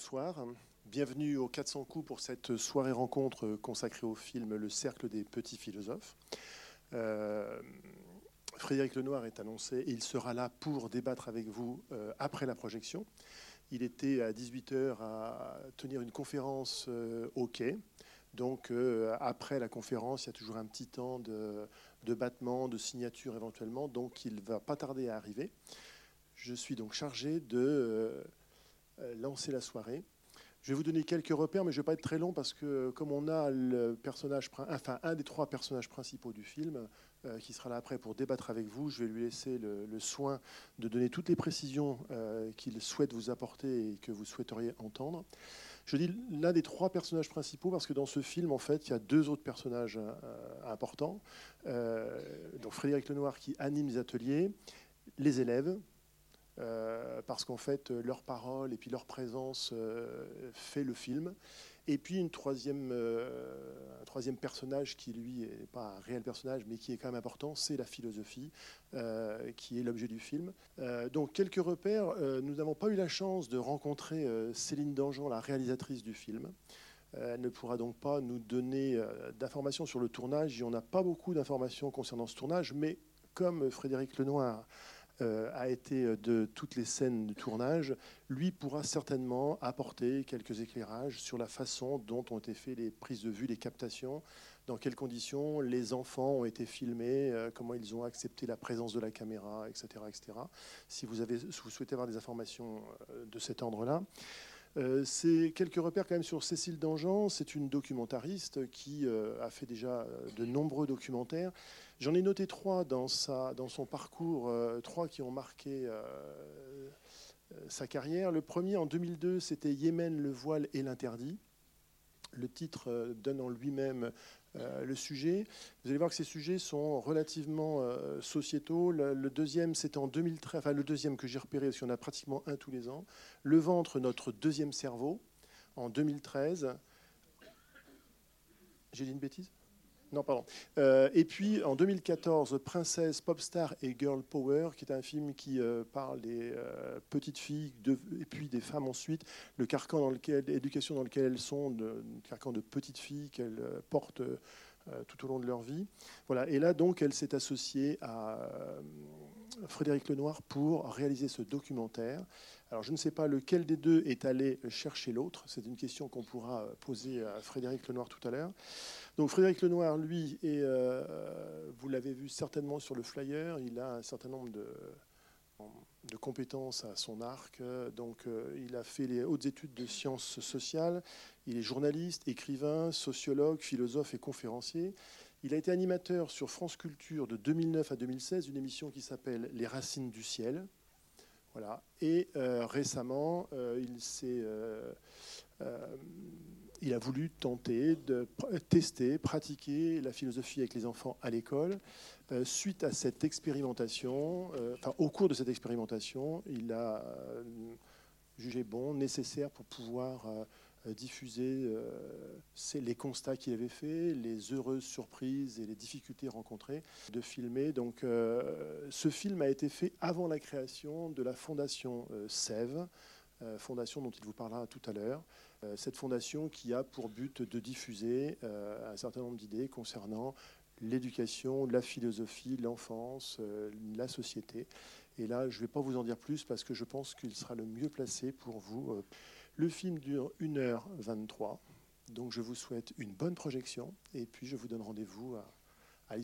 bonsoir. Bienvenue au 400 coups pour cette soirée rencontre consacrée au film Le Cercle des petits philosophes. Euh, Frédéric Lenoir est annoncé et il sera là pour débattre avec vous euh, après la projection. Il était à 18h à tenir une conférence euh, au quai. Donc après la conférence, il y a toujours un petit temps de, de battement, de signature éventuellement. Donc il va pas tarder à arriver. Je suis donc chargé de lancer la soirée. Je vais vous donner quelques repères, mais je ne vais pas être très long parce que comme on a le personnage, enfin un des trois personnages principaux du film, euh, qui sera là après pour débattre avec vous, je vais lui laisser le, soin de donner toutes les précisions euh, qu'il souhaite vous apporter et que vous souhaiteriez entendre. Je dis l'un des trois personnages principaux parce que dans ce film, en fait, il y a deux autres personnages euh, importants. donc Frédéric Lenoir qui anime les ateliers, les élèves, euh, parce qu'en fait, leur parole et puis leur présence euh, fait le film. Et puis une troisième, euh, un troisième personnage qui, lui, n'est pas un réel personnage, mais qui est quand même important, c'est la philosophie, qui est l'objet du film. donc, quelques repères. nous n'avons pas eu la chance de rencontrer Céline Dangean, la réalisatrice du film. Elle ne pourra donc pas nous donner d'informations sur le tournage. Il n'y en a pas beaucoup d'informations concernant ce tournage, mais comme Frédéric Lenoir euh, a été euh, de toutes les scènes de tournage, lui pourra certainement apporter quelques éclairages sur la façon dont ont été faites les prises de vue, les captations, dans quelles conditions les enfants ont été filmés, euh, comment ils ont accepté la présence de la caméra, etc. etc. Si, vous avez, si vous souhaitez avoir des informations de cet ordre-là. C'est quelques repères quand sur Cécile Dangean. C'est une documentariste qui a fait déjà de nombreux documentaires. J'en ai noté trois dans, sa, dans son parcours, euh, trois qui ont marqué euh, euh, sa carrière. Le premier, en 2002, c'était Yémen, le voile et l'interdit. Le titre donne en lui-même le sujet. Vous allez voir que ces sujets sont relativement sociétaux. Le, deuxième, c'était en 2013, enfin le deuxième que j'ai repéré, parce qu'il y en a pratiquement un tous les ans. Le ventre, notre deuxième cerveau, en 2013. J'ai dit une bêtise? Non, pardon. Euh, et puis en 2014, Princesse, Popstar et Girl Power, qui est un film qui euh, parle des euh, petites filles et puis des femmes ensuite, le carcan dans lequel, l'éducation dans lequel elles sont, le carcan de petites filles qu'elles portent tout au long de leur vie. Voilà. Et là, donc, elle s'est associée à Frédéric Lenoir pour réaliser ce documentaire. Alors, je ne sais pas lequel des deux est allé chercher l'autre. C'est une question qu'on pourra poser à Frédéric Lenoir tout à l'heure. Donc Frédéric Lenoir, lui, euh, vous l'avez vu certainement sur le flyer, il a un certain nombre de, de compétences à son arc. Donc euh, il a fait les hautes études de sciences sociales, il est journaliste, écrivain, sociologue, philosophe et conférencier. Il a été animateur sur France Culture de 2009 à 2016, une émission qui s'appelle Les Racines du ciel. Voilà. Et euh, récemment, il s'est il a voulu tenter de tester, pratiquer la philosophie avec les enfants à l'école. Euh, suite à cette expérimentation, euh, enfin, au cours de cette expérimentation, il a euh, jugé bon, nécessaire pour pouvoir diffuser les constats qu'il avait faits, les heureuses surprises et les difficultés rencontrées, de filmer. Donc, ce film a été fait avant la création de la fondation SEV, fondation dont il vous parlera tout à l'heure. Euh, cette fondation qui a pour but de diffuser euh, un certain nombre d'idées concernant l'éducation, la philosophie, l'enfance, euh, la société. Et là, je ne vais pas vous en dire plus parce que je pense qu'il sera le mieux placé pour vous. Le film dure 1h23, donc je vous souhaite une bonne projection et puis je vous donne rendez-vous à, à.